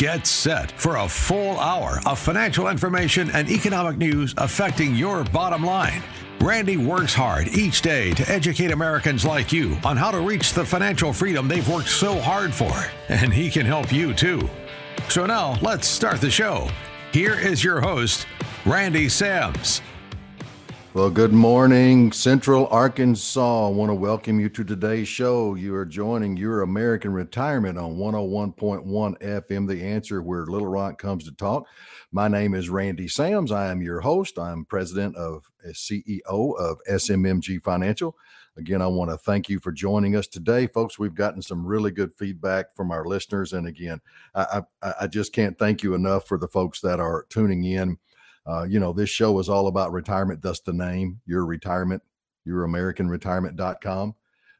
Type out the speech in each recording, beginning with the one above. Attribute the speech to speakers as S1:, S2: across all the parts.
S1: Get set for a full hour of financial information and economic news affecting your bottom line. Randy works hard each day to educate Americans like you on how to reach the financial freedom they've worked so hard for, and he can help you too. So now let's start the show. Here is your host, Randy Sams.
S2: Well, good morning, Central Arkansas. I want to welcome you to today's show. You are joining your American Retirement on 101.1 FM, The Answer, where Little Rock comes to talk. My name is Randy Sams. I am your host. I'm president of CEO of SMMG Financial. Again, I want to thank you for joining us today, folks. We've gotten some really good feedback from our listeners, and again, I, I, I just can't thank you enough for the folks that are tuning in uh, you know, this show is all about retirement. Thus the name, your retirement, youramericanretirement.com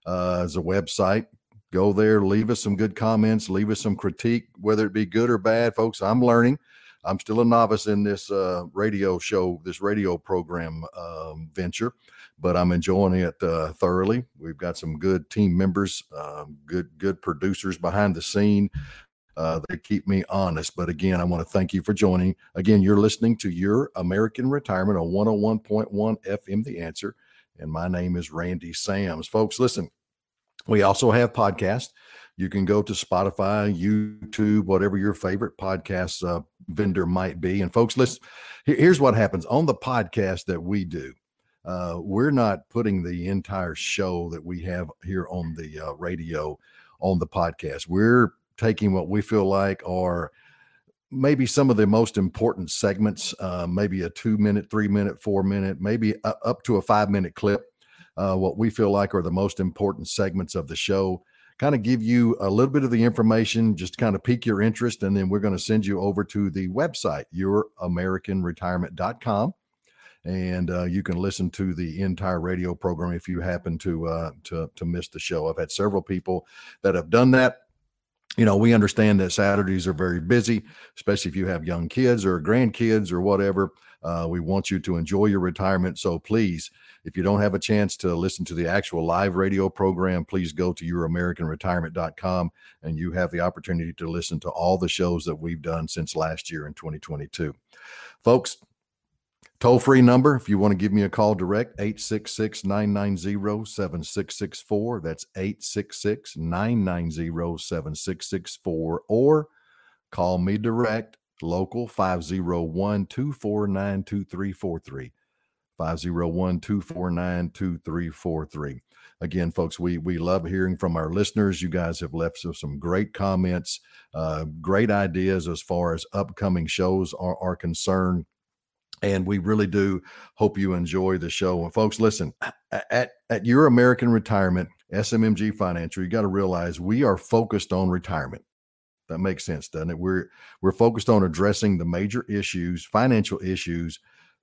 S2: uh, is a website. Go there, leave us some good comments, leave us some critique, whether it be good or bad, folks. I'm learning. I'm still a novice in this uh, radio show, this radio program um, venture, but I'm enjoying it uh, thoroughly. We've got some good team members, um, good good producers behind the scene. Uh, they keep me honest. But again, I want to thank you for joining. Again, you're listening to Your American Retirement on 101.1 FM The Answer. And my name is Randy Sams. Folks, listen, we also have podcasts. You can go to Spotify, YouTube, whatever your favorite podcast uh, vendor might be. And folks, listen, here's what happens on the podcast that we do. Uh, we're not putting the entire show that we have here on the uh, radio on the podcast. We're taking what we feel like are maybe some of the most important segments, uh, maybe a two minute, three minute, four minute, maybe up to a five minute clip. Uh, what we feel like are the most important segments of the show. Kind of give you a little bit of the information, just kind of pique your interest. And then we're going to send you over to the website, youramericanretirement.com. And uh, you can listen to the entire radio program if you happen to, uh, to to miss the show. I've had several people that have done that you know, we understand that Saturdays are very busy, especially if you have young kids or grandkids or whatever. Uh, we want you to enjoy your retirement. So please, if you don't have a chance to listen to the actual live radio program, please go to youramericanretirement.com and you have the opportunity to listen to all the shows that we've done since last year in 2022. Folks, Toll free number, if you want to give me a call direct, 866 990 7664. That's 866 990 7664. Or call me direct, local 501 249 2343. 501 249 2343. Again, folks, we we love hearing from our listeners. You guys have left us some great comments, uh, great ideas as far as upcoming shows are, are concerned and we really do hope you enjoy the show. And folks, listen, at, at your American retirement, SMMG Financial, you got to realize we are focused on retirement. That makes sense, doesn't it? We're we're focused on addressing the major issues, financial issues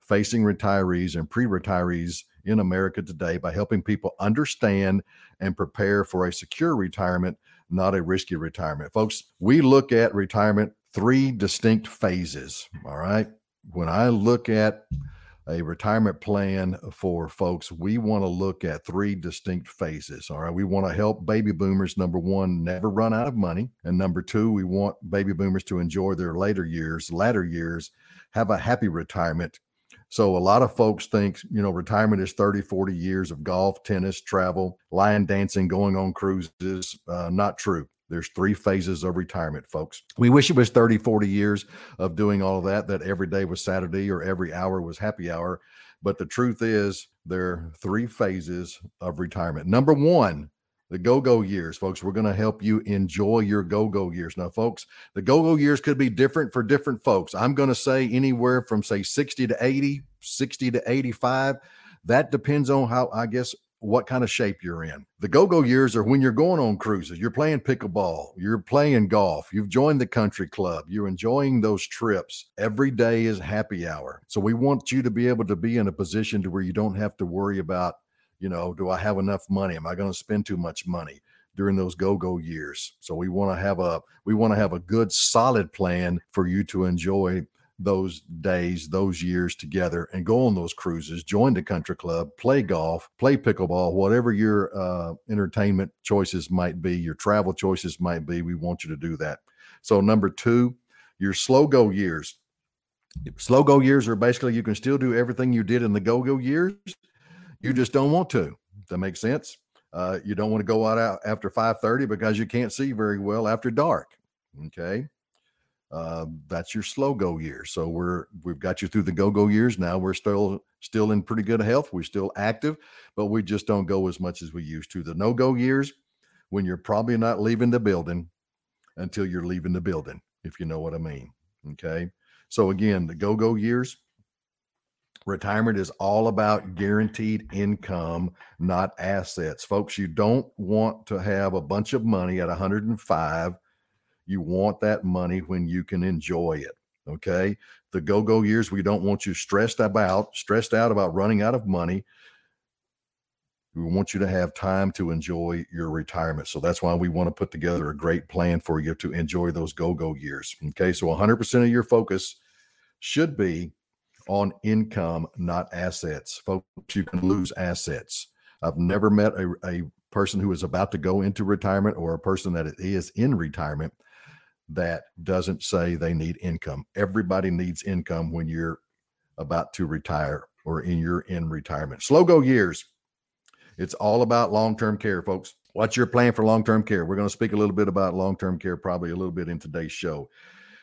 S2: facing retirees and pre-retirees in America today by helping people understand and prepare for a secure retirement, not a risky retirement. Folks, we look at retirement three distinct phases, all right? When I look at a retirement plan for folks, we want to look at three distinct phases. All right. We want to help baby boomers, number one, never run out of money. And number two, we want baby boomers to enjoy their later years, latter years, have a happy retirement. So a lot of folks think, you know, retirement is 30, 40 years of golf, tennis, travel, lion dancing, going on cruises. Uh, not true. There's three phases of retirement, folks. We wish it was 30, 40 years of doing all of that, that every day was Saturday or every hour was happy hour. But the truth is, there are three phases of retirement. Number one, the go go years, folks. We're going to help you enjoy your go go years. Now, folks, the go go years could be different for different folks. I'm going to say anywhere from, say, 60 to 80, 60 to 85. That depends on how, I guess, what kind of shape you're in. The go go years are when you're going on cruises, you're playing pickleball, you're playing golf, you've joined the country club, you're enjoying those trips. Every day is happy hour. So we want you to be able to be in a position to where you don't have to worry about, you know, do I have enough money? Am I going to spend too much money? during those go-go years. So we want to have a we want to have a good solid plan for you to enjoy those days, those years together and go on those cruises, join the country club, play golf, play pickleball, whatever your uh, entertainment choices might be, your travel choices might be. We want you to do that. So, number two, your slow go years. Slow go years are basically you can still do everything you did in the go go years. You just don't want to. That makes sense? Uh, you don't want to go out after 5:30 because you can't see very well after dark. Okay uh, that's your slow go year. So we're we've got you through the go go years. Now we're still still in pretty good health. We're still active, but we just don't go as much as we used to. The no go years, when you're probably not leaving the building until you're leaving the building, if you know what I mean. Okay. So again, the go go years. Retirement is all about guaranteed income, not assets. Folks, you don't want to have a bunch of money at 105 you want that money when you can enjoy it. Okay. The go go years, we don't want you stressed about, stressed out about running out of money. We want you to have time to enjoy your retirement. So that's why we want to put together a great plan for you to enjoy those go go years. Okay. So 100% of your focus should be on income, not assets. Folks, you can lose assets. I've never met a, a person who is about to go into retirement or a person that is in retirement that doesn't say they need income. Everybody needs income when you're about to retire or in your in retirement. Slow go years. It's all about long-term care, folks. What's your plan for long-term care? We're going to speak a little bit about long-term care probably a little bit in today's show.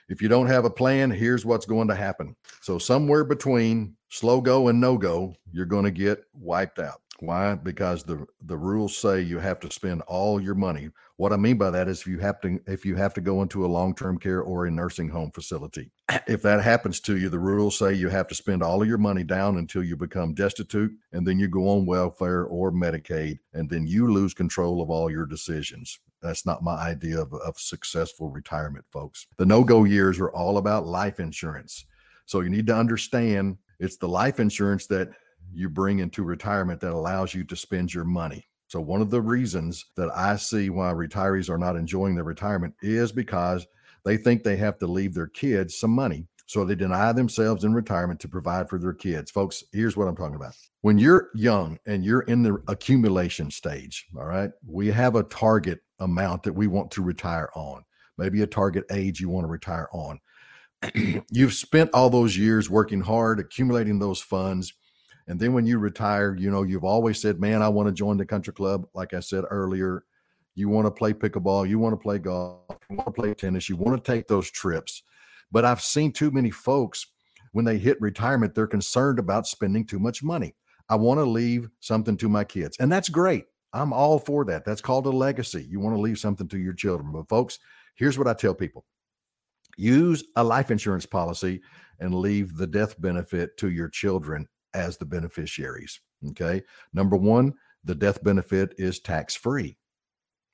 S2: If you don't have a plan, here's what's going to happen. So somewhere between slow go and no go, you're going to get wiped out. Why? Because the the rules say you have to spend all your money. What I mean by that is if you have to if you have to go into a long-term care or a nursing home facility. If that happens to you, the rules say you have to spend all of your money down until you become destitute and then you go on welfare or Medicaid and then you lose control of all your decisions. That's not my idea of, of successful retirement, folks. The no-go years are all about life insurance. So you need to understand it's the life insurance that you bring into retirement that allows you to spend your money. So, one of the reasons that I see why retirees are not enjoying their retirement is because they think they have to leave their kids some money. So, they deny themselves in retirement to provide for their kids. Folks, here's what I'm talking about. When you're young and you're in the accumulation stage, all right, we have a target amount that we want to retire on, maybe a target age you want to retire on. You've spent all those years working hard, accumulating those funds and then when you retire, you know, you've always said, man, I want to join the country club. Like I said earlier, you want to play pickleball, you want to play golf, you want to play tennis, you want to take those trips. But I've seen too many folks when they hit retirement, they're concerned about spending too much money. I want to leave something to my kids. And that's great. I'm all for that. That's called a legacy. You want to leave something to your children. But folks, here's what I tell people use a life insurance policy and leave the death benefit to your children as the beneficiaries. Okay. Number one, the death benefit is tax free.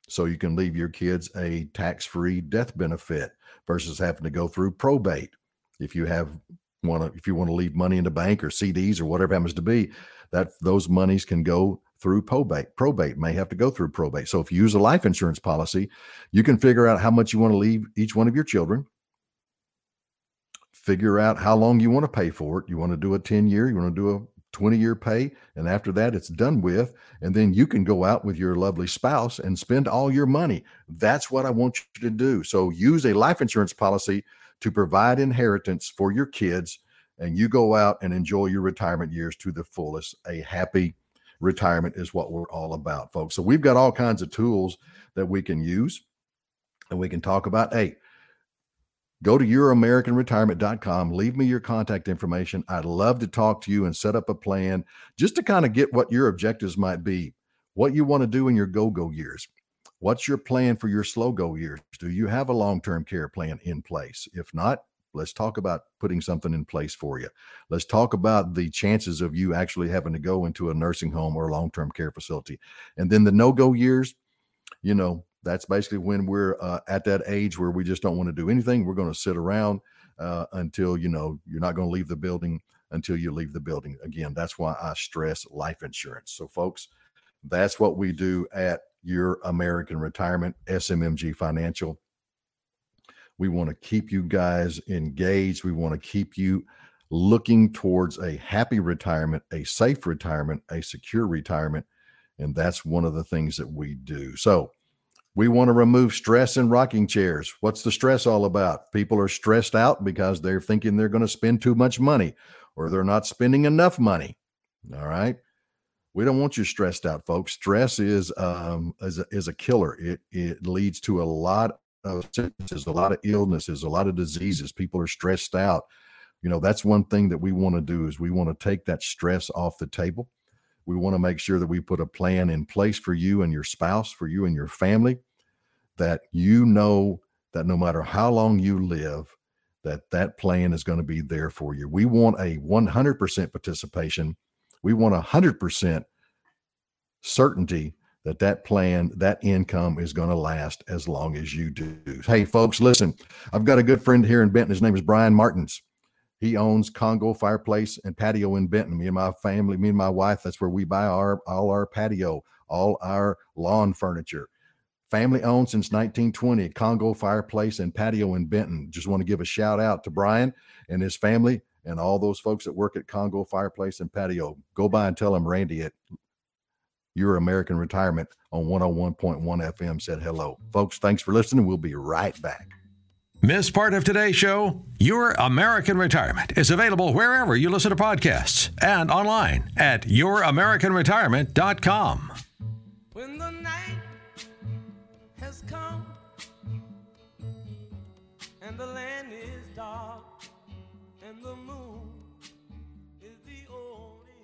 S2: So you can leave your kids a tax free death benefit versus having to go through probate. If you have want to, if you want to leave money in the bank or CDs or whatever happens to be, that those monies can go through probate. Probate may have to go through probate. So if you use a life insurance policy, you can figure out how much you want to leave each one of your children figure out how long you want to pay for it. You want to do a 10 year, you want to do a 20 year pay, and after that, it's done with. And then you can go out with your lovely spouse and spend all your money. That's what I want you to do. So use a life insurance policy to provide inheritance for your kids, and you go out and enjoy your retirement years to the fullest. A happy retirement is what we're all about, folks. So we've got all kinds of tools that we can use and we can talk about. Hey, Go to youramericanretirement.com, leave me your contact information. I'd love to talk to you and set up a plan just to kind of get what your objectives might be, what you want to do in your go go years. What's your plan for your slow go years? Do you have a long term care plan in place? If not, Let's talk about putting something in place for you. Let's talk about the chances of you actually having to go into a nursing home or a long term care facility. And then the no go years, you know, that's basically when we're uh, at that age where we just don't want to do anything. We're going to sit around uh, until, you know, you're not going to leave the building until you leave the building. Again, that's why I stress life insurance. So, folks, that's what we do at your American Retirement, SMMG Financial. We want to keep you guys engaged. We want to keep you looking towards a happy retirement, a safe retirement, a secure retirement. And that's one of the things that we do. So, we want to remove stress in rocking chairs. What's the stress all about? People are stressed out because they're thinking they're going to spend too much money or they're not spending enough money. All right. We don't want you stressed out, folks. Stress is um, is a, is a killer. It it leads to a lot of sicknesses, a lot of illnesses, a lot of diseases. People are stressed out. You know, that's one thing that we want to do is we want to take that stress off the table. We want to make sure that we put a plan in place for you and your spouse, for you and your family, that you know that no matter how long you live, that that plan is going to be there for you. We want a 100% participation. We want 100% certainty that that plan, that income is going to last as long as you do. Hey, folks, listen, I've got a good friend here in Benton. His name is Brian Martins. He owns Congo Fireplace and Patio in Benton. Me and my family, me and my wife, that's where we buy our all our patio, all our lawn furniture. Family owned since 1920, Congo Fireplace and Patio in Benton. Just want to give a shout out to Brian and his family and all those folks that work at Congo Fireplace and Patio. Go by and tell them Randy at Your American Retirement on 101.1 FM said hello. Folks, thanks for listening. We'll be right back.
S1: Miss part of today's show? Your American Retirement is available wherever you listen to podcasts and online at youramericanretirement.com. When the night has come
S3: and the land is dark and the moon is the only.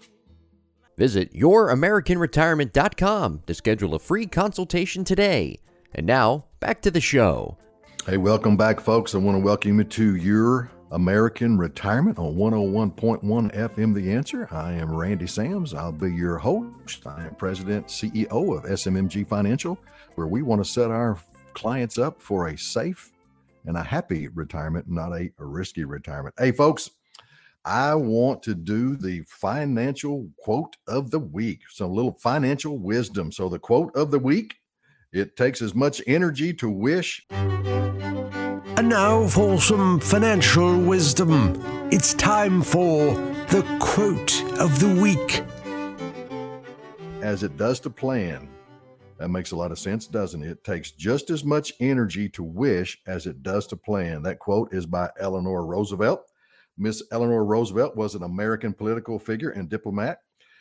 S3: Visit youramericanretirement.com to schedule a free consultation today. And now, back to the show.
S2: Hey, welcome back, folks. I want to welcome you to your American Retirement on 101.1 FM The Answer. I am Randy Sams. I'll be your host. I am President, CEO of SMMG Financial, where we want to set our clients up for a safe and a happy retirement, not a, risky retirement. Hey, folks, I want to do the financial quote of the week. So, a little financial wisdom. So, the quote of the week it takes as much energy to wish.
S1: And now for some financial wisdom. It's time for the quote of the week.
S2: As it does to plan. That makes a lot of sense, doesn't it? It takes just as much energy to wish as it does to plan. That quote is by Eleanor Roosevelt. Miss Eleanor Roosevelt was an American political figure and diplomat.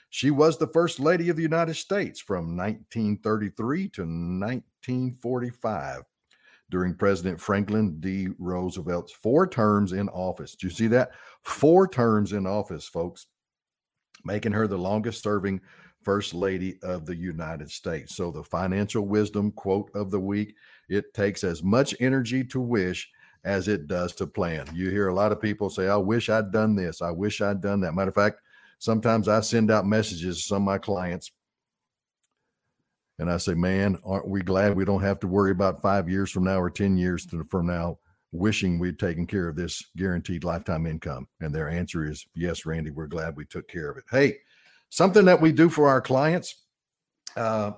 S2: She was the first lady of the United States from 1933 to 1945 during President Franklin D. Roosevelt's four terms in office. Do you see that? Four terms in office, folks, making her the longest serving First Lady of the United States. So, the financial wisdom quote of the week it takes as much energy to wish as it does to plan. You hear a lot of people say, I wish I'd done this. I wish I'd done that. Matter of fact, sometimes I send out messages to some of my clients and I say, man, aren't we glad we don't have to worry about five years from now or 10 years from now wishing we'd taken care of this guaranteed lifetime income? And their answer is, yes, Randy, we're glad we took care of it. Hey, something that we do for our clients uh,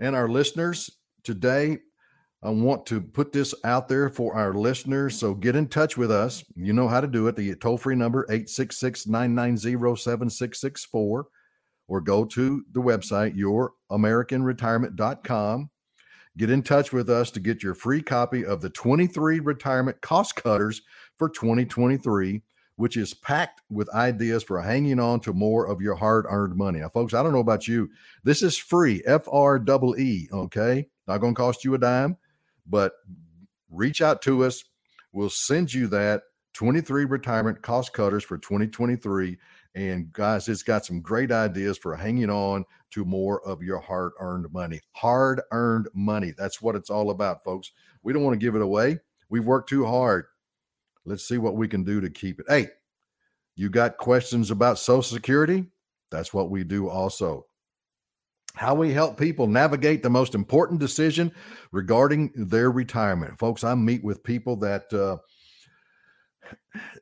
S2: and our listeners today. I want to put this out there for our listeners. So get in touch with us. You know how to do it. The toll free number, 866 990 7664 or go to the website youramericanretirement.com. Get in touch with us to get your free copy of the 23 retirement cost cutters for 2023, which is packed with ideas for hanging on to more of your hard earned money. Now, folks, I don't know about you. This is free, F R E E, okay? Not going to cost you a dime, but reach out to us. We'll send you that 23 retirement cost cutters for 2023 and guys, it's got some great ideas for hanging on to more of your hard earned money. Hard earned money. That's what it's all about, folks. We don't want to give it away. We've worked too hard Let's see what we can do to keep it. Hey, you got questions about Social Security? That's what we do also. How we help people navigate the most important decision regarding their retirement. Folks, I meet with people that uh,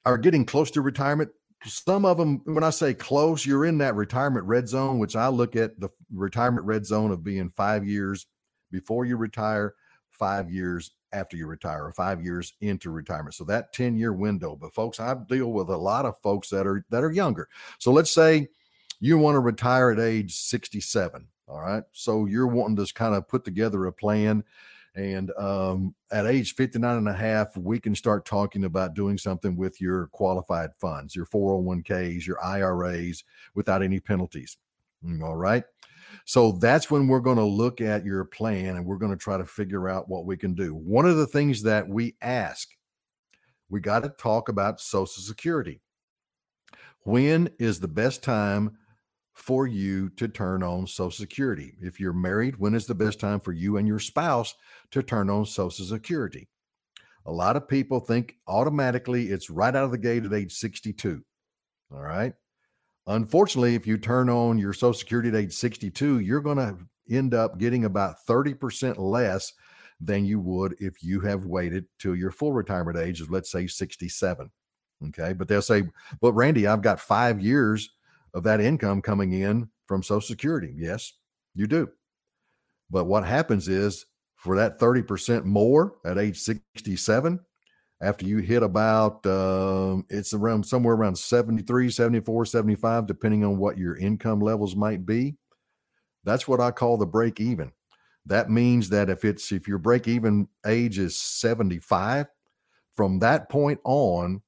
S2: are getting close to retirement. Some of them, when I say close, you're in that retirement red zone, which I look at the retirement red zone of being five years before you retire, five years after you retire, or five years into retirement. So that 10 year window. But folks, I deal with a lot of folks that are that are younger. So let's say you want to retire at age 67. All right. So you're wanting to kind of put together a plan and um, at age 59 and a half, we can start talking about doing something with your qualified funds, your 401ks, your IRAs without any penalties. Mm, all right. So that's when we're going to look at your plan and we're going to try to figure out what we can do. One of the things that we ask, we got to talk about Social Security. When is the best time for you to turn on Social Security. If you're married, when is the best time for you and your spouse to turn on Social Security? A lot of people think automatically it's right out of the gate at age 62. All right. Unfortunately, if you turn on your Social Security at age 62, you're going to end up getting about 30% less than you would if you have waited till your full retirement age of, let's say, 67. Okay. But they'll say, but Randy, I've got five years of that income coming in from Social Security. Yes, you do. But what happens is for that 30% more at age 67, after you hit about, um, it's around somewhere around 73, 74, 75, depending on what your income levels might be. That's what I call the break even. That means that if it's, if your break even age is 75, from that point on,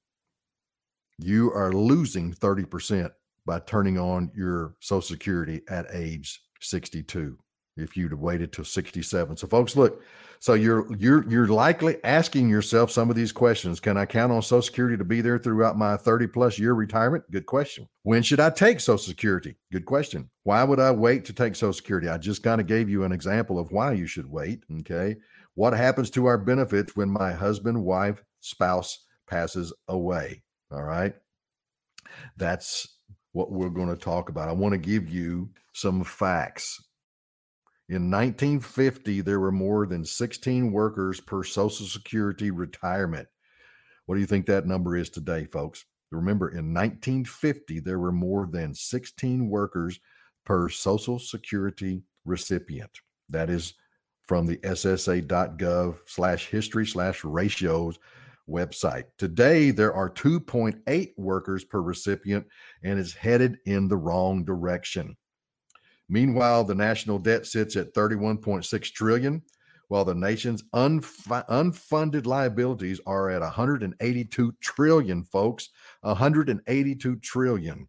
S2: you are losing 30% by turning on your Social Security at age 62 if you'd have waited till 67. So folks, look, so you're you're you're likely asking yourself some of these questions. Can I count on Social Security to be there throughout my 30 plus year retirement? Good question. When should I take Social Security? Good question. Why would I wait to take Social Security? I just kind of gave you an example of why you should wait. Okay. What happens to our benefits when my husband, wife, spouse passes away? All right. That's what we're going to talk about. I want to give you some facts. In 1950, there were more than 16 workers per Social Security retirement. What do you think that number is today, folks? Remember, in 1950, there were more than 16 workers per Social Security recipient. That is from the ssa.gov slash history slash ratios website. Today, there are 2.8 workers per recipient and is headed in the wrong direction. Meanwhile, the national debt sits at 31.6 trillion, while the nation's unf- unfunded liabilities are at 182 trillion, folks. 182 trillion.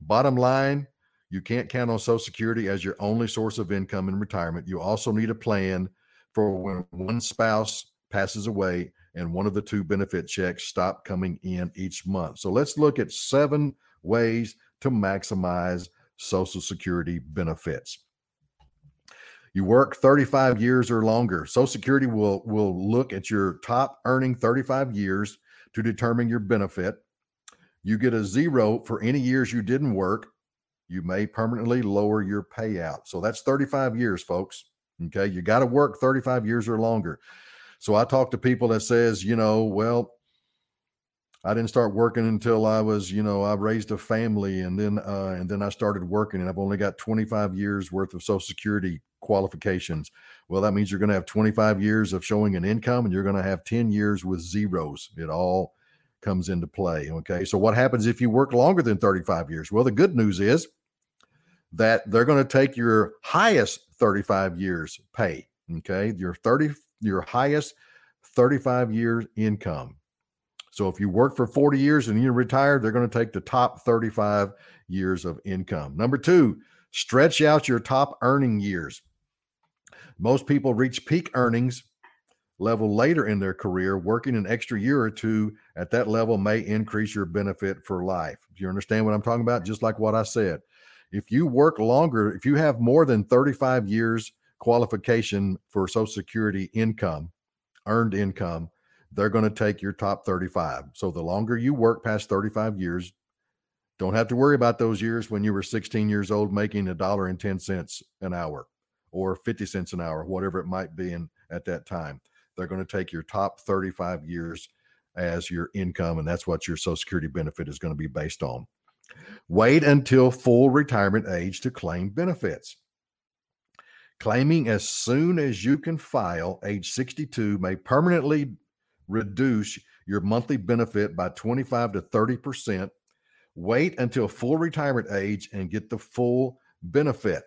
S2: Bottom line, you can't count on Social Security as your only source of income in retirement. You also need a plan for when one spouse passes away and one of the two benefit checks stop coming in each month. So let's look at seven ways to maximize Social Security benefits. You work 35 years or longer. Social Security will, will look at your top earning 35 years to determine your benefit. You get a zero for any years you didn't work. You may permanently lower your payout. So that's 35 years, folks. Okay. You got to work 35 years or longer. So I talk to people that says, you know, well, I didn't start working until I was, you know, I raised a family and then uh, and then I started working and I've only got 25 years worth of social security qualifications. Well, that means you're going to have 25 years of showing an income and you're going to have 10 years with zeros. It all comes into play, okay? So what happens if you work longer than 35 years? Well, the good news is that they're going to take your highest 35 years pay, okay? Your 30 your highest 35 years income. So if you work for 40 years and you retire, they're going to take the top 35 years of income. Number two, stretch out your top earning years. Most people reach peak earnings level later in their career. Working an extra year or two at that level may increase your benefit for life. Do you understand what I'm talking about? Just like what I said. If you work longer, if you have more than 35 years qualification for Social Security income, earned income, they're going to take your top 35. So the longer you work past 35 years, don't have to worry about those years when you were 16 years old making a dollar and 10 cents an hour or 50 cents an hour, whatever it might be in at that time. They're going to take your top 35 years as your income, and that's what your Social Security benefit is going to be based on. Wait until full retirement age to claim benefits. Claiming as soon as you can file, age 62 may permanently reduce your monthly benefit by 25 to 30%. Wait until full retirement age and get the full benefit.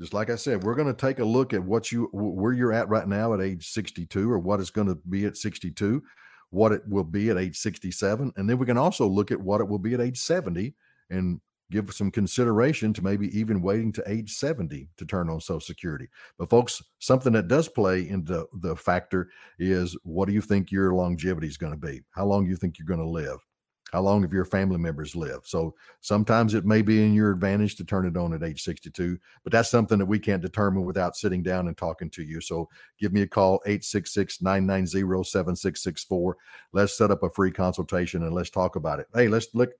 S2: Just like I said, we're going to take a look at what you where you're at right now at age 62 or what it's going to be at 62, what it will be at age 67, and then we can also look at what it will be at age 70 and give some consideration to maybe even waiting to age 70 to turn on Social Security. But, folks, something that does play into the factor is what do you think your longevity is going to be? How long do you think you're going to live? How long have your family members lived? So sometimes it may be in your advantage to turn it on at age 62, but that's something that we can't determine without sitting down and talking to you. So give me a call, 866 990 7664. Let's set up a free consultation and let's talk about it. Hey, let's look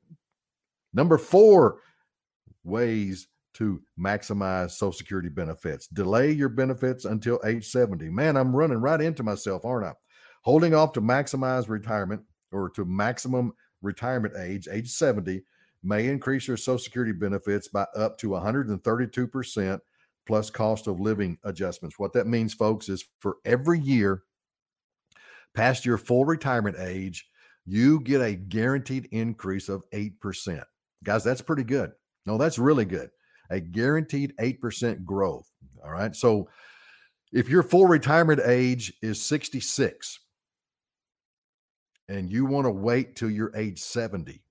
S2: Number four, ways to maximize Social Security benefits. Delay your benefits until age 70. Man, I'm running right into myself, aren't I? Holding off to maximize retirement or to maximum retirement age, age 70, may increase your Social Security benefits by up to 132% plus cost of living adjustments. What that means, folks, is for every year past your full retirement age, you get a guaranteed increase of 8%. Guys, that's pretty good. No, that's really good. A guaranteed 8% growth. All right. So if your full retirement age is 66 and you want to wait till you're age 70,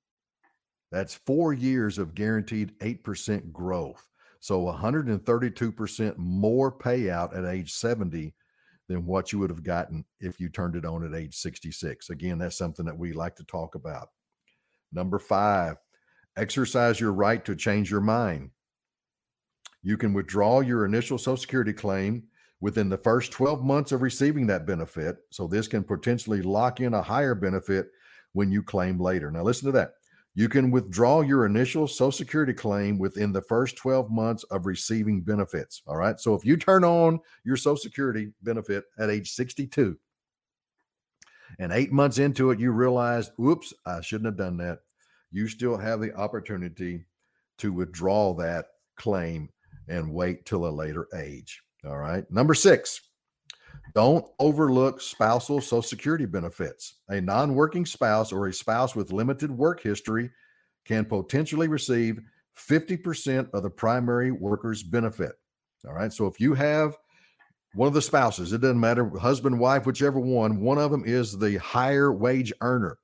S2: that's four years of guaranteed 8% growth. So 132% more payout at age 70 than what you would have gotten if you turned it on at age 66. Again, that's something that we like to talk about. Number five, exercise your right to change your mind. You can withdraw your initial Social Security claim within the first 12 months of receiving that benefit. So, this can potentially lock in a higher benefit when you claim later. Now, listen to that. You can withdraw your initial Social Security claim within the first 12 months of receiving benefits. All right. So, if you turn on your Social Security benefit at age 62 and eight months into it, you realize, whoops, I shouldn't have done that you still have the opportunity to withdraw that claim and wait till a later age. All right. Number six, don't overlook spousal Social Security benefits. A non working spouse or a spouse with limited work history can potentially receive 50% of the primary worker's benefit. All right. So if you have one of the spouses, it doesn't matter, husband, wife, whichever one, one of them is the higher wage earner.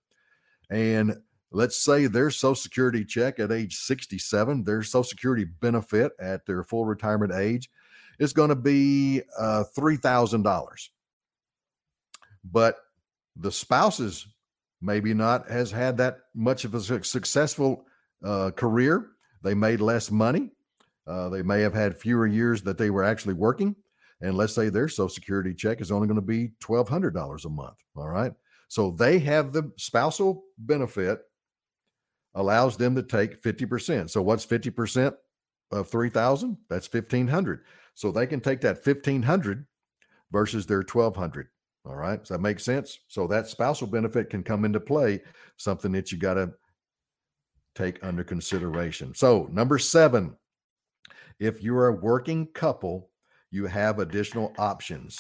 S2: And let's say their social security check at age 67 their social security benefit at their full retirement age is going to be uh, $3000 but the spouses maybe not has had that much of a successful uh, career. They made less money. Uh, they may have had fewer years that they were actually working. And let's say their social security check is only going to be $1200 a month all right? So they have the spousal benefit allows them to take 50%. So what's 50% of 3000? That's 1500. So they can take that 1500 versus their 1200. All right. Does that make sense? So that spousal benefit can come into play, something that you got to take under consideration. So, number seven, if you're a working couple, you have additional options.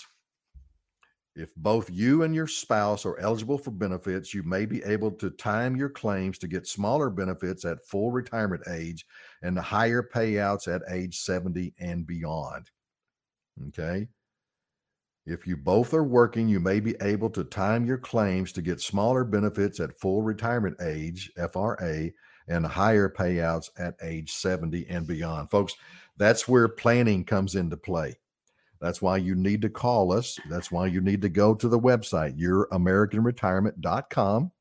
S2: If both you and your spouse are eligible for benefits, you may be able to time your claims to get smaller benefits at full retirement age and the higher payouts at age 70 and beyond. Okay. If you both are working, you may be able to time your claims to get smaller benefits at full retirement age, FRA, and higher payouts at age 70 and beyond. Folks, that's where planning comes into play. That's why you need to call us. That's why you need to go to the website, youramericanretirement.com.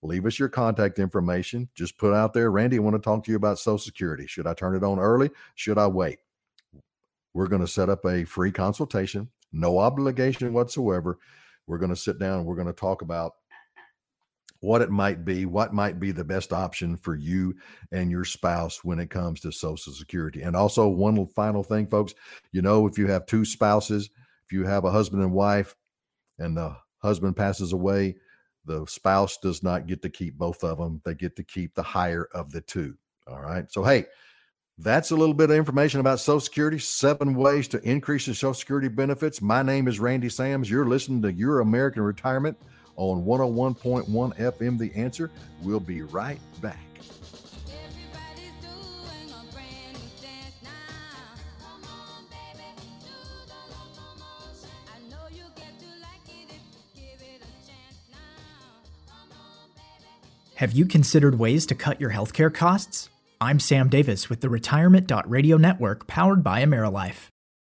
S2: Leave us your contact information. Just put out there, Randy, I want to talk to you about Social Security. Should I turn it on early? Should I wait? We're going to set up a free consultation, no obligation whatsoever. we're going to sit down and we're going to talk about what it might be, what might be the best option for you and your spouse when it comes to Social Security. And also, one final thing, folks, you know, if you have two spouses, if you have a husband and wife, and the husband passes away, the spouse does not get to keep both of them. They get to keep the higher of the two. All right. So, hey, that's a little bit of information about Social Security, seven ways to increase your Social Security benefits. My name is Randy Sams. You're listening to Your American Retirement on 101.1 FM The Answer. We'll be right back.
S4: Everybody's doing a brand new dance now. Come on, baby, do the locomotion. I know you get to like it if you give it a chance now. Come on, baby.
S5: Have you considered ways to cut your healthcare costs? I'm Sam Davis with the Retirement.radio network powered by AmeriLife.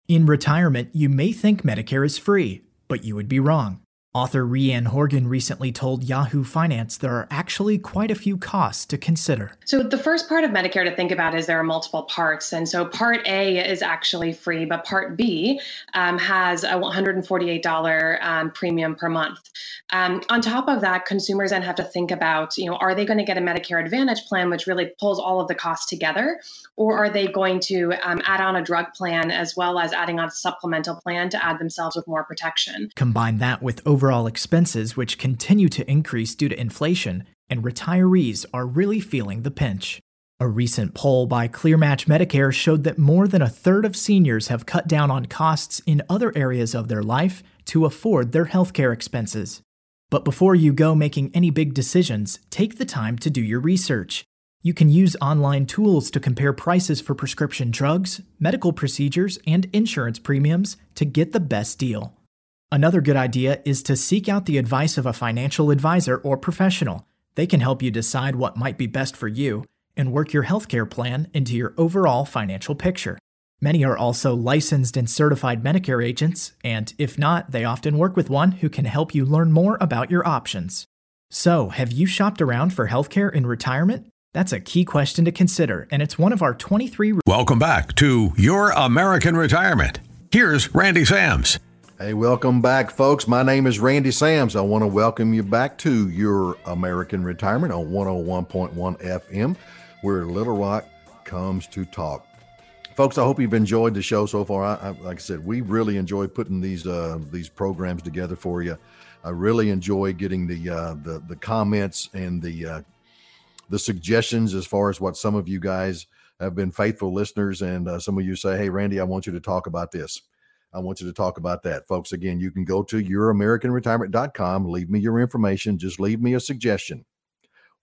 S5: In retirement, you may think Medicare is free, but you would be wrong. Author Rhiannon Horgan recently told Yahoo Finance there are actually quite a few costs to consider.
S6: So, the first part of Medicare to think about is there are multiple parts. And so, Part A is actually free, but Part B um, has a $148 um, premium per month. Um, on top of that, consumers then have to think about, you know, are they going to get a Medicare Advantage plan, which really pulls all of the costs together, or are they going to um, add on a drug plan as well as adding on a supplemental plan to add themselves with more protection?
S5: Combine that with overall expenses, which continue to increase due to inflation, and retirees are really feeling the pinch. A recent poll by ClearMatch Medicare showed that more than a third of seniors have cut down on costs in other areas of their life to afford their healthcare expenses. But before you go making any big decisions, take the time to do your research. You can use online tools to compare prices for prescription drugs, medical procedures, and insurance premiums to get the best deal. Another good idea is to seek out the advice of a financial advisor or professional. They can help you decide what might be best for you and work your healthcare plan into your overall financial picture. Many are also licensed and certified Medicare agents, and if not, they often work with one who can help you learn more about your options. So, have you shopped around for healthcare in retirement? That's a key question to consider, and it's one of our 23
S1: Welcome back to Your American Retirement. Here's Randy Sams.
S2: Hey, welcome back, folks. My name is Randy Sams. I want to welcome you back to your American Retirement on 101.1 FM, where Little Rock comes to talk. Folks, I hope you've enjoyed the show so far. I, I, like I said, we really enjoy putting these uh, these programs together for you. I really enjoy getting the uh, the the comments and the uh, the suggestions as far as what some of you guys have been faithful listeners, and uh, some of you say, "Hey, Randy, I want you to talk about this." I want you to talk about that. Folks, again, you can go to youramericanretirement.com, leave me your information, just leave me a suggestion.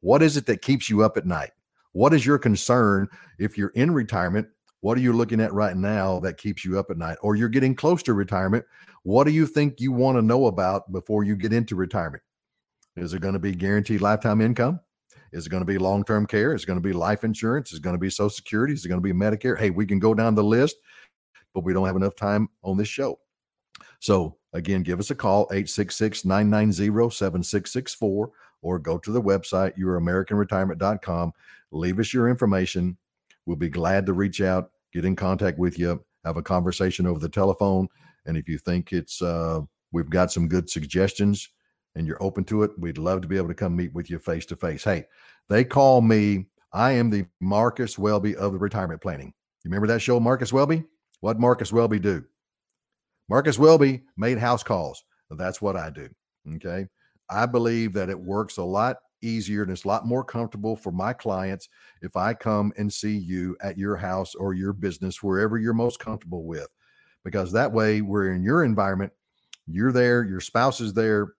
S2: What is it that keeps you up at night? What is your concern if you're in retirement? What are you looking at right now that keeps you up at night? Or you're getting close to retirement. What do you think you want to know about before you get into retirement? Is it going to be guaranteed lifetime income? Is it going to be long term care? Is it going to be life insurance? Is it going to be Social Security? Is it going to be Medicare? Hey, we can go down the list but we don't have enough time on this show. So again, give us a call, 866-990-7664, or go to the website, youramericanretirement.com. Leave us your information. We'll be glad to reach out, get in contact with you, have a conversation over the telephone. And if you think it's uh, we've got some good suggestions and you're open to it, we'd love to be able to come meet with you face to face. Hey, they call me, I am the Marcus Welby of the retirement planning. You remember that show, Marcus Welby? What Marcus Welby do? Marcus Welby made house calls. That's what I do. Okay. I believe that it works a lot easier and it's a lot more comfortable for my clients if I come and see you at your house or your business, wherever you're most comfortable with. Because that way we're in your environment, you're there, your spouse is there,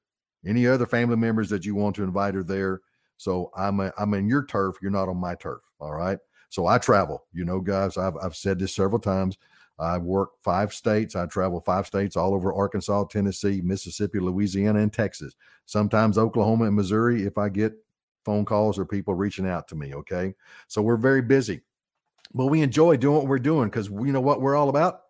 S2: any other family members that you want to invite are there. So I'm a, I'm in your turf, you're not on my turf. All right. So I travel, you know, guys, I've, I've said this several times. I work five states. I travel five states all over Arkansas, Tennessee, Mississippi, Louisiana, and Texas. Sometimes Oklahoma and Missouri if I get phone calls or people reaching out to me. Okay. So we're very busy, but we enjoy doing what we're doing because we know what we're all about.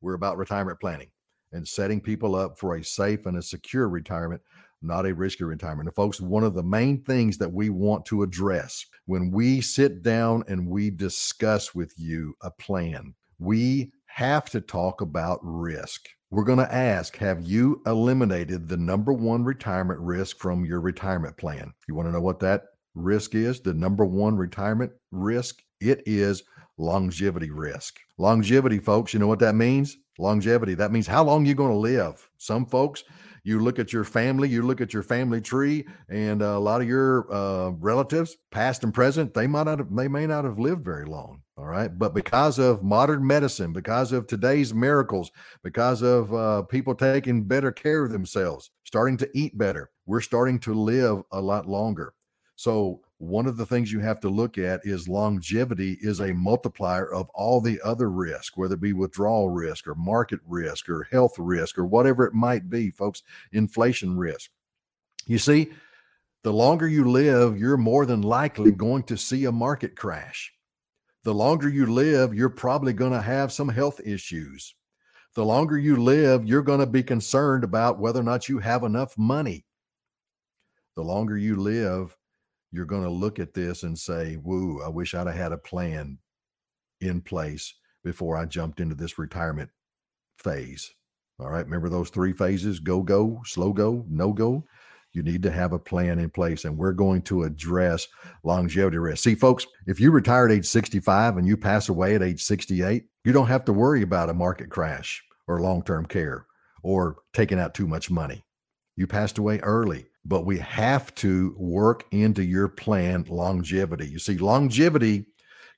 S2: We're about retirement planning and setting people up for a safe and a secure retirement, not a risky retirement. And folks, one of the main things that we want to address when we sit down and we discuss with you a plan we have to talk about risk. We're going to ask Have you eliminated the number one retirement risk from your retirement plan? You want to know what that risk is? The number one retirement risk? It is longevity risk. Longevity, folks, you know what that means? Longevity. That means how long you're going to live. Some folks, you look at your family, you look at your family tree, and a lot of your uh, relatives, past and present, they might not have, they may not have lived very long. All right, but because of modern medicine, because of today's miracles, because of uh, people taking better care of themselves, starting to eat better, we're starting to live a lot longer. So one of the things you have to look at is longevity is a multiplier of all the other risk, whether it be withdrawal risk or market risk or health risk or whatever it might be, folks, inflation risk. You see, the longer you live, you're more than likely going to see a market crash. The longer you live, you're probably going to have some health issues. The longer you live, you're going to be concerned about whether or not you have enough money. The longer you live, you're going to look at this and say, Woo, I wish I'd have had a plan in place before I jumped into this retirement phase. All right. Remember those three phases go, go, slow go, no go? You need to have a plan in place, and we're going to address longevity risk. See, folks, if you retire at age 65 and you pass away at age 68, you don't have to worry about a market crash or long term care or taking out too much money. You passed away early, but we have to work into your plan longevity. You see, longevity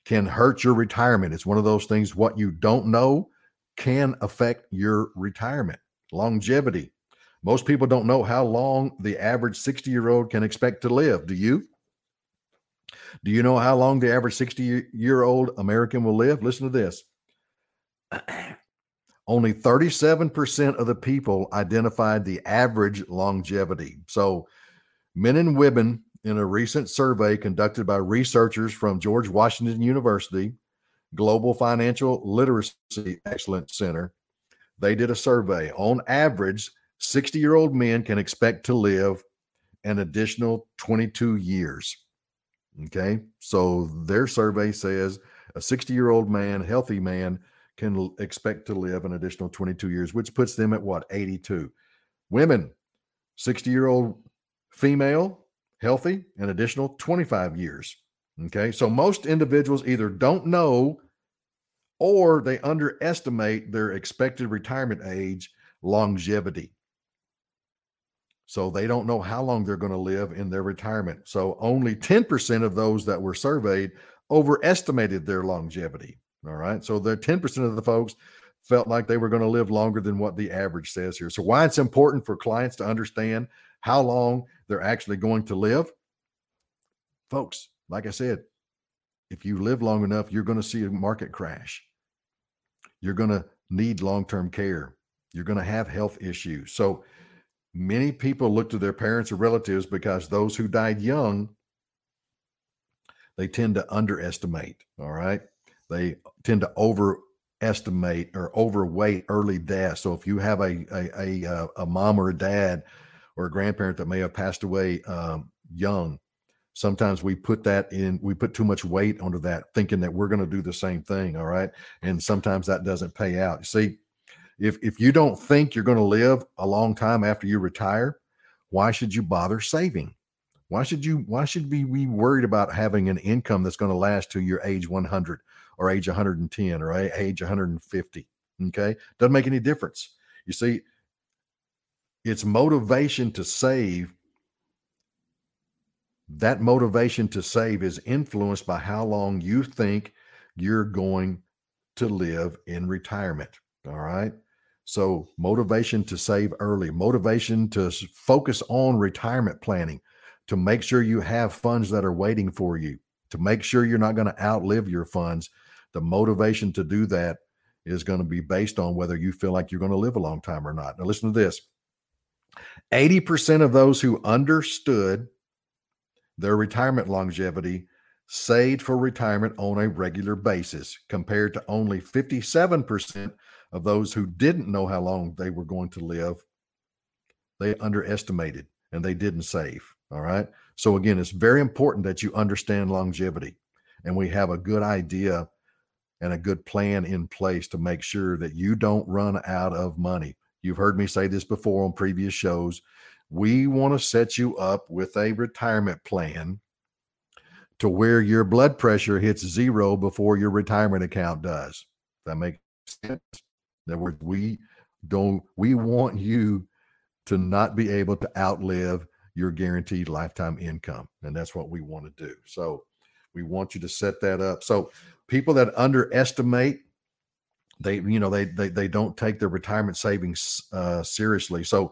S2: can hurt your retirement. It's one of those things, what you don't know can affect your retirement. Longevity. Most people don't know how long the average 60 year old can expect to live. Do you? Do you know how long the average 60 year old American will live? Listen to this. Only 37% of the people identified the average longevity. So, men and women in a recent survey conducted by researchers from George Washington University, Global Financial Literacy Excellence Center, they did a survey. On average, 60 year old men can expect to live an additional 22 years. Okay. So their survey says a 60 year old man, healthy man, can expect to live an additional 22 years, which puts them at what? 82. Women, 60 year old female, healthy, an additional 25 years. Okay. So most individuals either don't know or they underestimate their expected retirement age longevity. So they don't know how long they're going to live in their retirement. So only 10% of those that were surveyed overestimated their longevity. All right. So the 10% of the folks felt like they were going to live longer than what the average says here. So why it's important for clients to understand how long they're actually going to live. Folks, like I said, if you live long enough, you're going to see a market crash. You're going to need long-term care. You're going to have health issues. So many people look to their parents or relatives because those who died young they tend to underestimate all right they tend to overestimate or overweight early death so if you have a a, a, uh, a mom or a dad or a grandparent that may have passed away um, young sometimes we put that in we put too much weight onto that thinking that we're going to do the same thing all right? And sometimes that doesn't pay out. You see if if you don't think you're going to live a long time after you retire why should you bother saving? Why should you why should we be worried about having an income that's going to last to your age 100 or age 110 or age 150 okay? Doesn't make any difference. You see it's motivation to save. That motivation to save is influenced by how long you think you're going to live in retirement all right? So, motivation to save early, motivation to focus on retirement planning, to make sure you have funds that are waiting for you, to make sure you're not going to outlive your funds. The motivation to do that is going to be based on whether you feel like you're going to live a long time or not. Now, listen to this 80% of those who understood their retirement longevity saved for retirement on a regular basis, compared to only 57% of those who didn't know how long they were going to live. They underestimated and they didn't save. All right. So, again, it's very important that you understand longevity and we have a good idea and a good plan in place to make sure that you don't run out of money. You've heard me say this before on previous shows. We want to set you up with a retirement plan to where your blood pressure hits zero before your retirement account does. That makes sense. In other words, we don't we want you to not be able to outlive your guaranteed lifetime income. And that's what we want to do. So we want you to set that up. So people that underestimate they you know they they, they don't take their retirement savings uh, seriously. So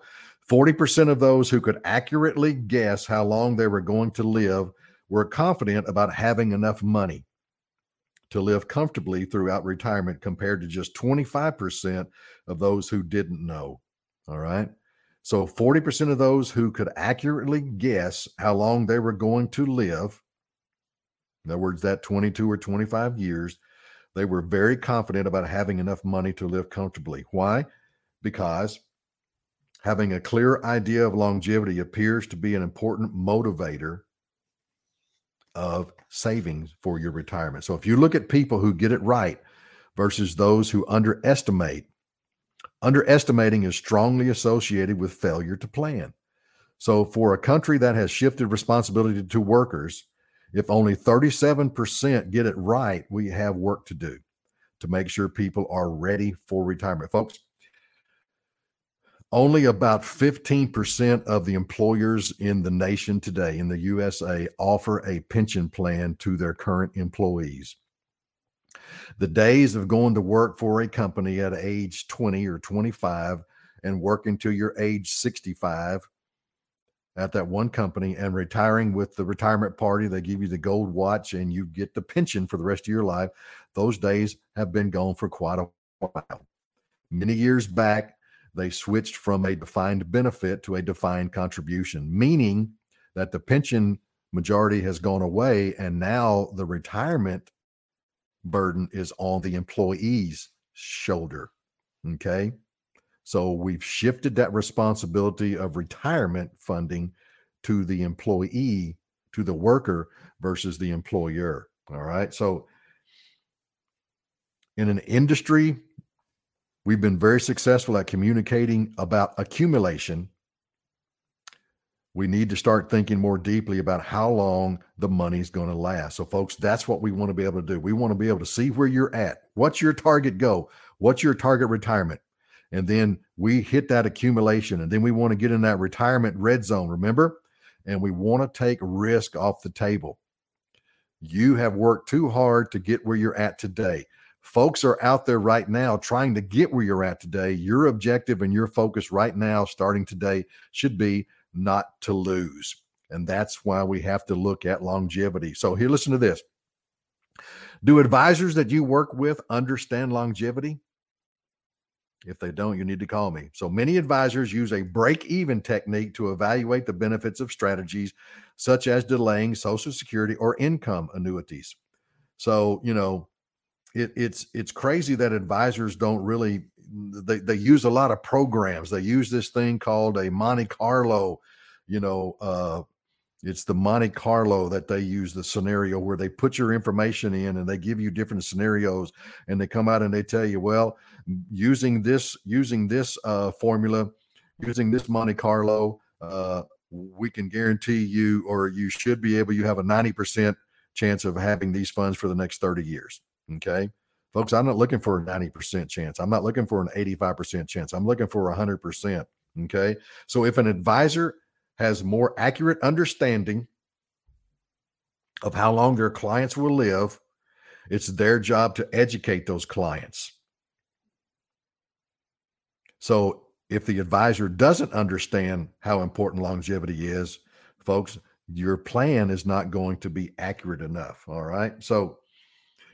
S2: 40% of those who could accurately guess how long they were going to live were confident about having enough money to live comfortably throughout retirement compared to just 25% of those who didn't know all right? So 40% of those who could accurately guess how long they were going to live in other words that 22 or 25 years they were very confident about having enough money to live comfortably. Why? Because having a clear idea of longevity appears to be an important motivator of savings for your retirement. So if you look at people who get it right versus those who underestimate, underestimating is strongly associated with failure to plan. So for a country that has shifted responsibility to workers, if only 37% get it right, we have work to do to make sure people are ready for retirement. Folks, only about 15% of the employers in the nation today, in the USA, offer a pension plan to their current employees. The days of going to work for a company at age 20 or 25 and working till you're age 65 at that one company and retiring with the retirement party. They give you the gold watch and you get the pension for the rest of your life. Those days have been gone for quite a while. Many years back, they switched from a defined benefit to a defined contribution, meaning that the pension majority has gone away and now the retirement burden is on the employee's shoulder. Okay. So we've shifted that responsibility of retirement funding to the employee, to the worker versus the employer. All right. So in an industry, we've been very successful at communicating about accumulation. We need to start thinking more deeply about how long the money's going to last. So, folks, that's what we want to be able to do. We want to be able to see where you're at. What's your target go? What's your target retirement? And then we hit that accumulation and then we want to get in that retirement red zone remember? And we want to take risk off the table. You have worked too hard to get where you're at today. Folks are out there right now trying to get where you're at today. Your objective and your focus right now starting today should be not to lose and that's why we have to look at longevity. So here listen to this. Do advisors that you work with understand longevity if they don't, you need to call me. So many advisors use a break even technique to evaluate the benefits of strategies such as delaying Social Security or income annuities. So, you know, it, it's it's crazy that advisors don't really they, they use a lot of programs. They use this thing called a Monte Carlo, you know, uh, it's the Monte Carlo that they use the scenario where they put your information in and they give you different scenarios and they come out and they tell you, well, using this using this uh, formula, using this Monte Carlo, uh, we can guarantee you, or you should be able. You have a ninety percent chance of having these funds for the next thirty years. Okay, folks, I'm not looking for a ninety percent chance. I'm not looking for an eighty-five percent chance. I'm looking for a hundred percent. Okay, so if an advisor has more accurate understanding of how long their clients will live, it's their job to educate those clients. So if the advisor doesn't understand how important longevity is, folks, your plan is not going to be accurate enough. All right. So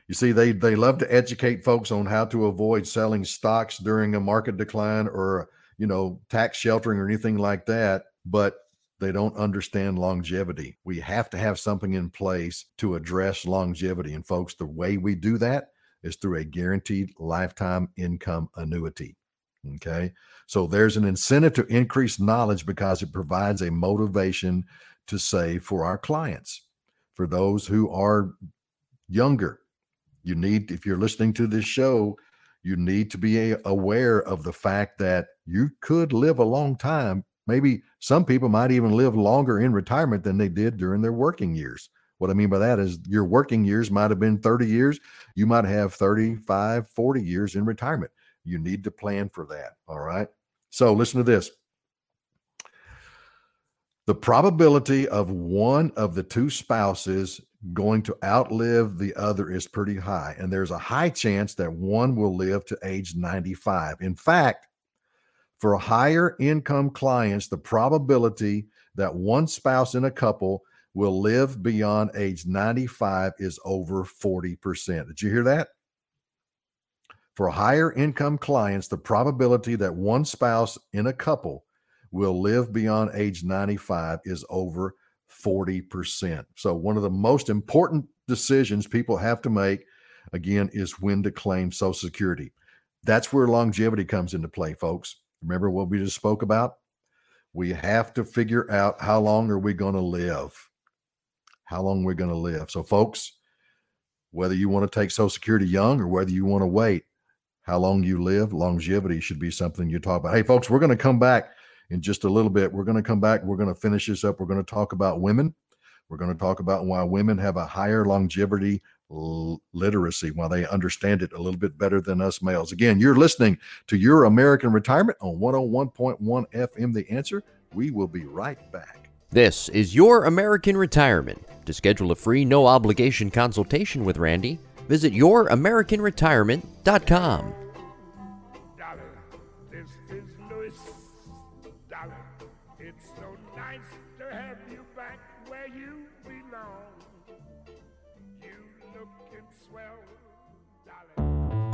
S2: you see, they they love to educate folks on how to avoid selling stocks during a market decline or you know tax sheltering or anything like that. But they don't understand longevity. We have to have something in place to address longevity. And folks, the way we do that is through a guaranteed lifetime income annuity. Okay. So there's an incentive to increase knowledge because it provides a motivation to save for our clients. For those who are younger, You need, if you're listening to this show, you need to be aware of the fact that you could live a long time. Maybe some people might even live longer in retirement than they did during their working years. What I mean by that is your working years might have been 30 years. You might have 35, 40 years in retirement. You need to plan for that. All right. So listen to this. The probability of one of the two spouses going to outlive the other is pretty high. And there's a high chance that one will live to age 95. In fact, for higher income clients, the probability that one spouse in a couple will live beyond age 95 is over 40%. Did you hear that? For higher income clients, the probability that one spouse in a couple will live beyond age 95 is over 40%. So, one of the most important decisions people have to make, again, is when to claim Social Security. That's where longevity comes into play, folks. Remember what we just spoke about? We have to figure out how long are we going to live? How long we're going to live. So, folks, whether you want to take Social Security young or whether you want to wait, how long you live, longevity should be something you talk about. Hey, folks, we're going to come back in just a little bit. We're going to come back. We're going to finish this up. We're going to talk about women. We're going to talk about why women have a higher longevity literacy, while they understand it a little bit better than us males. Again, you're listening to Your American Retirement on 101.1 FM The Answer. We will be right back.
S7: This is Your American Retirement. To schedule a free, no obligation consultation with Randy, visit YourAmericanRetirement.com.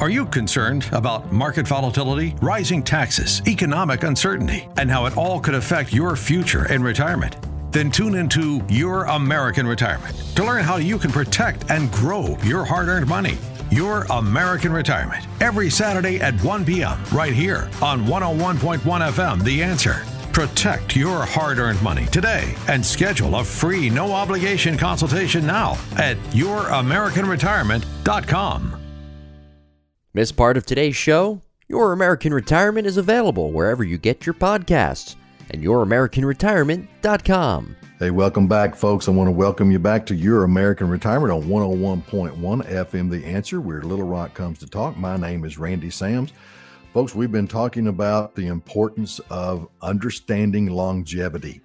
S1: Are you concerned about market volatility, rising taxes, economic uncertainty, and how it all could affect your future in retirement? Then tune into Your American Retirement to learn how you can protect and grow your hard earned money. Your American Retirement, every Saturday at 1 p.m., right here on 101.1 FM. The answer. Protect your hard earned money today and schedule a free, no obligation consultation now at YourAmericanRetirement.com.
S7: Miss part of today's show? Your American Retirement is available wherever you get your podcasts and YourAmericanRetirement.com.
S2: Hey, welcome back, folks. I want to welcome you back to Your American Retirement on 101.1 FM The Answer, where Little Rock comes to talk. My name is Randy Sams. Folks, we've been talking about the importance of understanding longevity,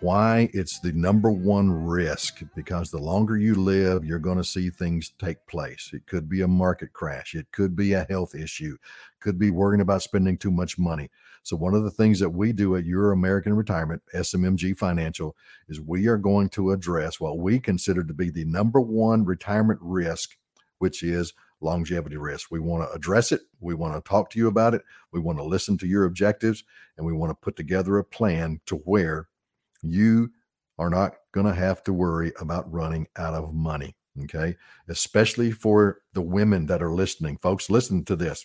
S2: why it's the number one risk, because the longer you live, you're going to see things take place. It could be a market crash, it could be a health issue, could be worrying about spending too much money. So, one of the things that we do at Your American Retirement, SMMG Financial, is we are going to address what we consider to be the number one retirement risk, which is longevity risk. We want to address it. We want to talk to you about it. We want to listen to your objectives and we want to put together a plan to where you are not going to have to worry about running out of money. Okay. Especially for the women that are listening. Folks, listen to this.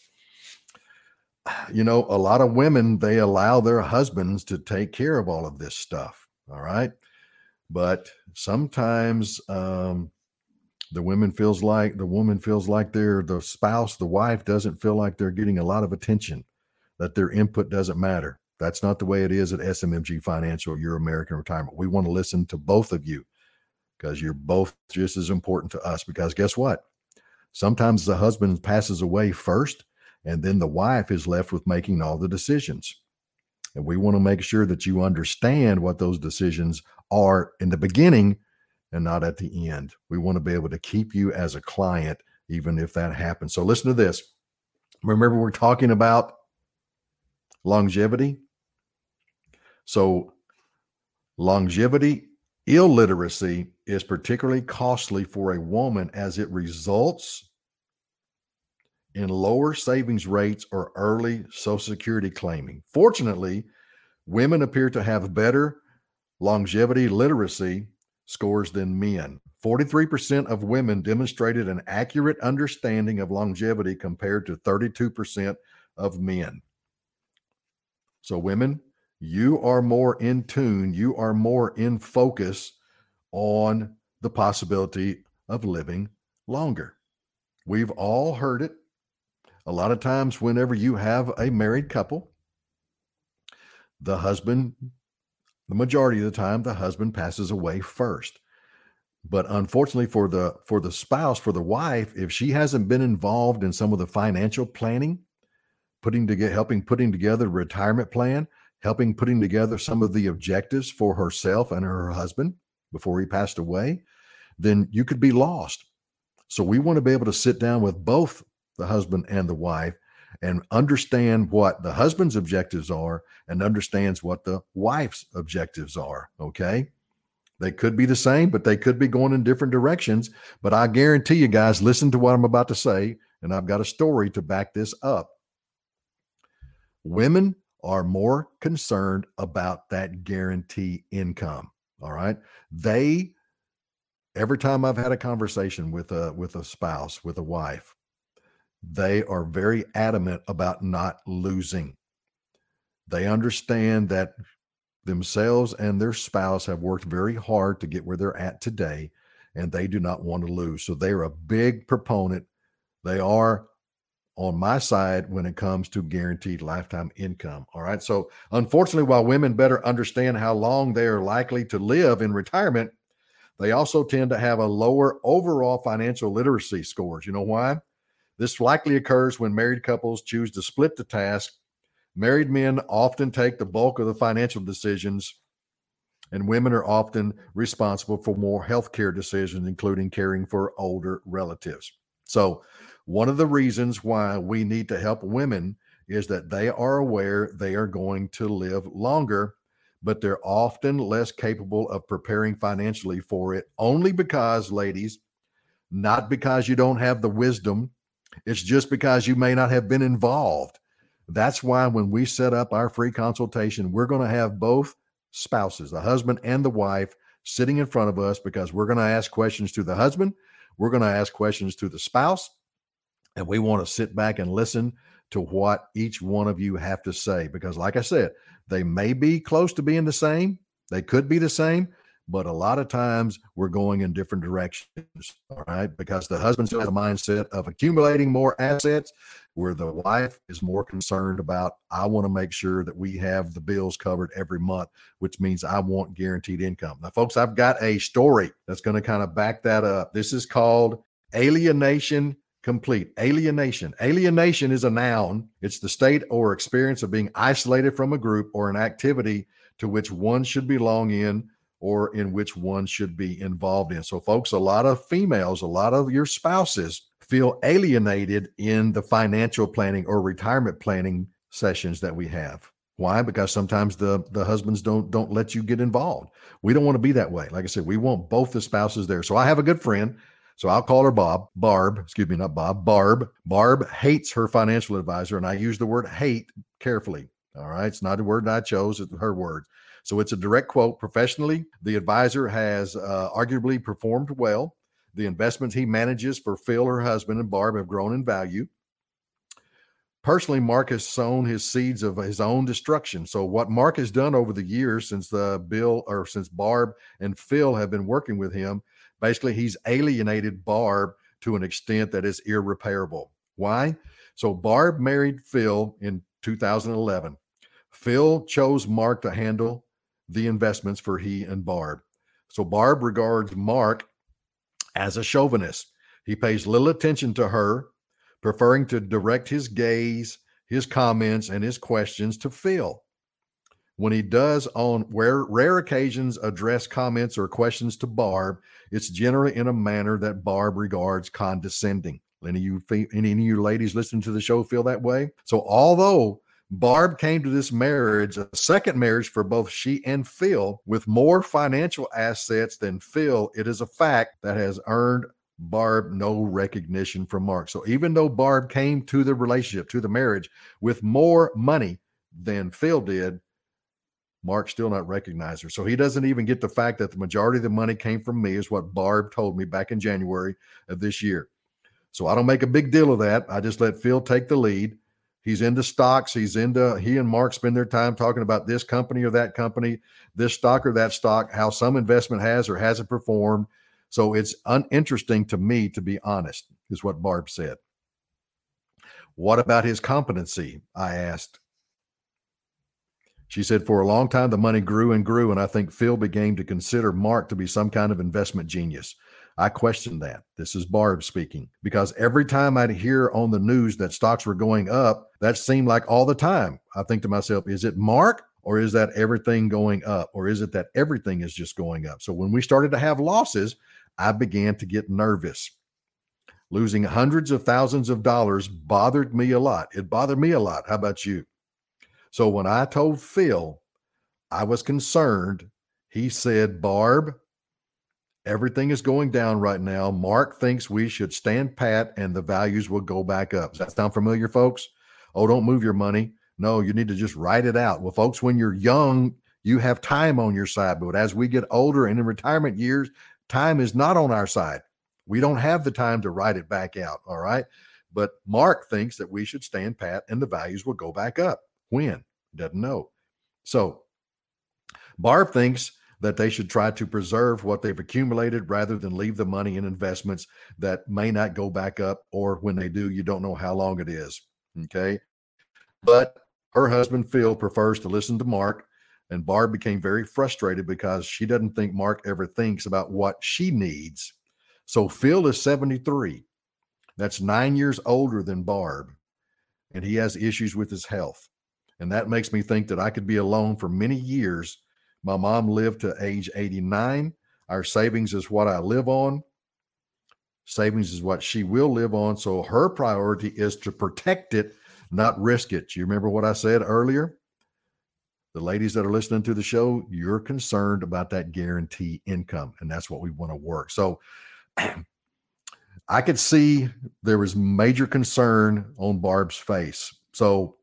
S2: You know, a lot of women, they allow their husbands to take care of all of this stuff. All right. But sometimes, um, the women feels like the woman feels like they're the spouse the wife doesn't feel like they're getting a lot of attention that their input doesn't matter that's not the way it is at smmg financial your american retirement we want to listen to both of you because you're both just as important to us because guess what sometimes the husband passes away first and then the wife is left with making all the decisions and we want to make sure that you understand what those decisions are in the beginning and not at the end. We want to be able to keep you as a client, even if that happens. So, listen to this. Remember, we're talking about longevity. So, longevity illiteracy is particularly costly for a woman as it results in lower savings rates or early Social Security claiming. Fortunately, women appear to have better longevity literacy scores than men. 43% of women demonstrated an accurate understanding of longevity compared to 32% of men. So, women, you are more in tune, you are more in focus on the possibility of living longer. We've all heard it. A lot of times, whenever you have a married couple, the husband, the majority of the time, the husband passes away first. But unfortunately for the for the spouse, for the wife, if she hasn't been involved in some of the financial planning, putting together helping putting together a retirement plan, helping putting together some of the objectives for herself and her husband before he passed away, then you could be lost. So we want to be able to sit down with both the husband and the wife and understand what the husband's objectives are and understands what the wife's objectives are, okay? They could be the same, but they could be going in different directions. But I guarantee you guys, listen to what I'm about to say, and I've got a story to back this up. Women are more concerned about that guarantee income. All right. They every time I've had a conversation with a with a spouse, with a wife, they are very adamant about not losing. They understand that themselves and their spouse have worked very hard to get where they're at today, and they do not want to lose. So they are a big proponent. They are on my side when it comes to guaranteed lifetime income. All right. So, unfortunately, while women better understand how long they are likely to live in retirement, they also tend to have a lower overall financial literacy scores. You know why? This likely occurs when married couples choose to split the task. Married men often take the bulk of the financial decisions, and women are often responsible for more healthcare decisions, including caring for older relatives. So, one of the reasons why we need to help women is that they are aware they are going to live longer, but they're often less capable of preparing financially for it only because, ladies, not because you don't have the wisdom, it's just because you may not have been involved. That's why when we set up our free consultation, we're going to have both spouses, the husband and the wife, sitting in front of us because we're going to ask questions to the husband, we're going to ask questions to the spouse, and we want to sit back and listen to what each one of you have to say. Because, like I said, they may be close to being the same, they could be the same, but a lot of times we're going in different directions. All right. Because the husband still has a mindset of accumulating more assets, where the wife is more concerned about, I want to make sure that we have the bills covered every month, which means I want guaranteed income. Now, folks, I've got a story that's going to kind of back that up. This is called alienation complete. Alienation. Alienation is a noun, it's the state or experience of being isolated from a group or an activity to which one should belong in or in which one should be involved in. So, folks, a lot of females, a lot of your spouses feel alienated in the financial planning or retirement planning sessions that we have. Why? Because sometimes the the husbands don't don't let you get involved. We don't want to be that way. Like I said, we want both the spouses there. So I have a good friend so I'll call her Bob, Barb, excuse me, not Bob, Barb. Barb hates her financial advisor, and I use the word hate carefully. All right. It's not a word I chose, it's her word. So it's a direct quote. Professionally, the advisor has uh, arguably performed well. The investments he manages for Phil, her husband, and Barb have grown in value. Personally, Mark has sown his seeds of his own destruction. So, what Mark has done over the years since the Bill or since Barb and Phil have been working with him Basically, he's alienated Barb to an extent that is irreparable. Why? So Barb married Phil in 2011. Phil chose Mark to handle the investments for he and Barb. So Barb regards Mark as a chauvinist. He pays little attention to her, preferring to direct his gaze, his comments, and his questions to Phil when he does on rare, rare occasions address comments or questions to Barb, it's generally in a manner that Barb regards condescending. Any of you, any of you ladies listening to the show feel that way? So, although Barb came to this marriage, a second marriage for both she and Phil, with more financial assets than Phil, it is a fact that has earned Barb no recognition from Mark. So, even though Barb came to the relationship, to the marriage, with more money than Phil did, Mark still not recognize her. So he doesn't even get the fact that the majority of the money came from me, is what Barb told me back in January of this year. So I don't make a big deal of that. I just let Phil take the lead. He's into stocks. He's into, he and Mark spend their time talking about this company or that company, this stock or that stock, how some investment has or hasn't performed. So it's uninteresting to me, to be honest. is what Barb said. What about his competency? I asked. She said, For a long time, the money grew and grew, and I think Phil began to consider Mark to be some kind of investment genius. I questioned that. This is Barb speaking because every time I'd hear on the news that stocks were going up, that seemed like all the time. I think to myself, is it Mark or is that everything going up? Or is it that everything is just going up? So when we started to have losses, I began to get nervous. Losing hundreds of thousands of dollars bothered me a lot. It bothered me a lot. How about you? So when I told Phil I was concerned, he said, Barb, everything is going down right now. Mark thinks we should stand pat and the values will go back up. Does that sound familiar, folks? Oh, don't move your money. No, you need to just write it out. Well, folks, when you're young, you have time on your side. But as we get older and in retirement years, time is not on our side. We don't have the time to write it back out. All right. But Mark thinks that we should stand pat and the values will go back up. When? Doesn't know. So Barb thinks that they should try to preserve what they've accumulated rather than leave the money in investments that may not go back up, or when they do, you don't know how long it is. Okay. But her husband, Phil, prefers to listen to Mark. And Barb became very frustrated because she doesn't think Mark ever thinks about what she needs. So Phil is 73. That's nine years older than Barb. And he has issues with his health. And that makes me think that I could be alone for many years. My mom lived to age 89. Our savings is what I live on. Savings is what she will live on. So her priority is to protect it, not risk it. You remember what I said earlier? The ladies that are listening to the show, you're concerned about that guarantee income, and that's what we want to work. So I could see there was major concern on Barb's face. So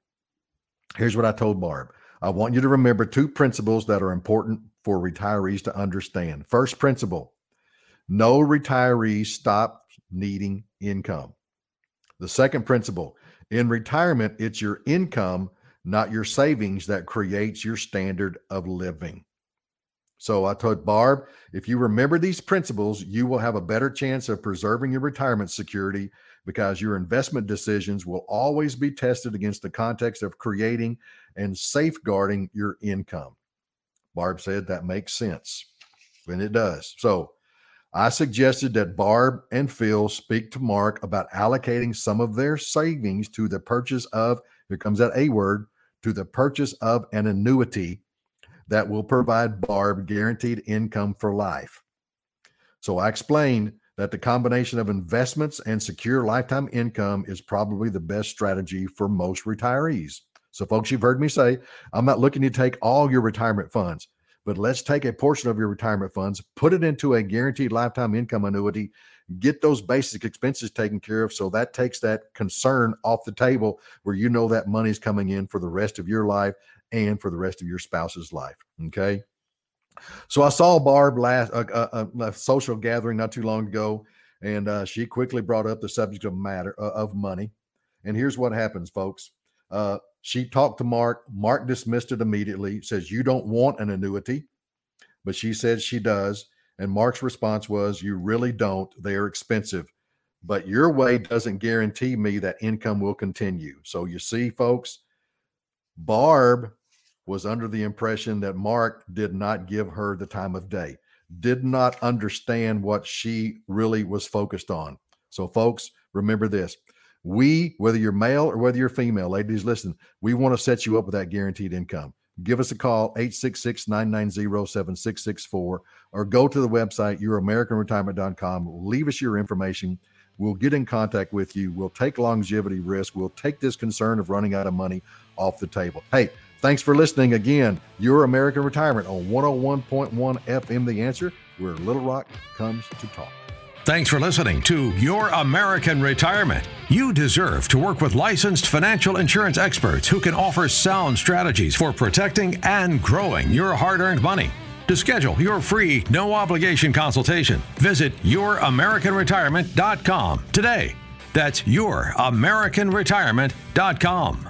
S2: here's what I told Barb I want you to remember two principles that are important for retirees to understand. First principle no retiree stops needing income. The second principle in retirement, it's your income, not your savings, that creates your standard of living. So I told Barb, if you remember these principles, you will have a better chance of preserving your retirement security because your investment decisions will always be tested against the context of creating and safeguarding your income. Barb said that makes sense. And it does. So I suggested that Barb and Phil speak to Mark about allocating some of their savings to the purchase of, here comes that A word, to the purchase of an annuity that will provide Barb guaranteed income for life. So I explained that the combination of investments and secure lifetime income is probably the best strategy for most retirees. So, folks, you've heard me say, I'm not looking to take all your retirement funds, but let's take a portion of your retirement funds, put it into a guaranteed lifetime income annuity, get those basic expenses taken care of. So that takes that concern off the table where you know that money's coming in for the rest of your life and for the rest of your spouse's life. Okay. So I saw Barb last uh, uh, a social gathering not too long ago, and uh, she quickly brought up the subject of matter uh, of money. And here's what happens, folks. Uh, she talked to Mark. Mark dismissed it immediately. Says you don't want an annuity, but she says she does. And Mark's response was, "You really don't. They are expensive." But your way doesn't guarantee me that income will continue. So you see, folks, Barb was under the impression that Mark did not give her the time of day, did not understand what she really was focused on. So, folks, remember this. We, whether you're male or whether you're female, ladies, listen, we want to set you up with that guaranteed income. Give us a call, 866 990 7664, or go to the website, youramericanretirement.com. Leave us your information. We'll get in contact with you. We'll take longevity risk. We'll take this concern of running out of money off the table. Hey, thanks for listening again. Your American Retirement on 101.1 FM The Answer, where Little Rock comes to talk.
S1: Thanks for listening to Your American Retirement. You deserve to work with licensed financial insurance experts who can offer sound strategies for protecting and growing your hard earned money. To schedule your free, no obligation consultation, visit youramericanretirement.com today. That's youramericanretirement.com.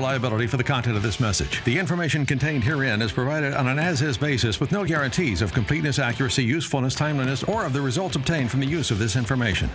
S1: liability for the content of this message. The information contained herein is provided on an as-is basis with no guarantees of completeness, accuracy, usefulness, timeliness, or of the results obtained from the use of this information.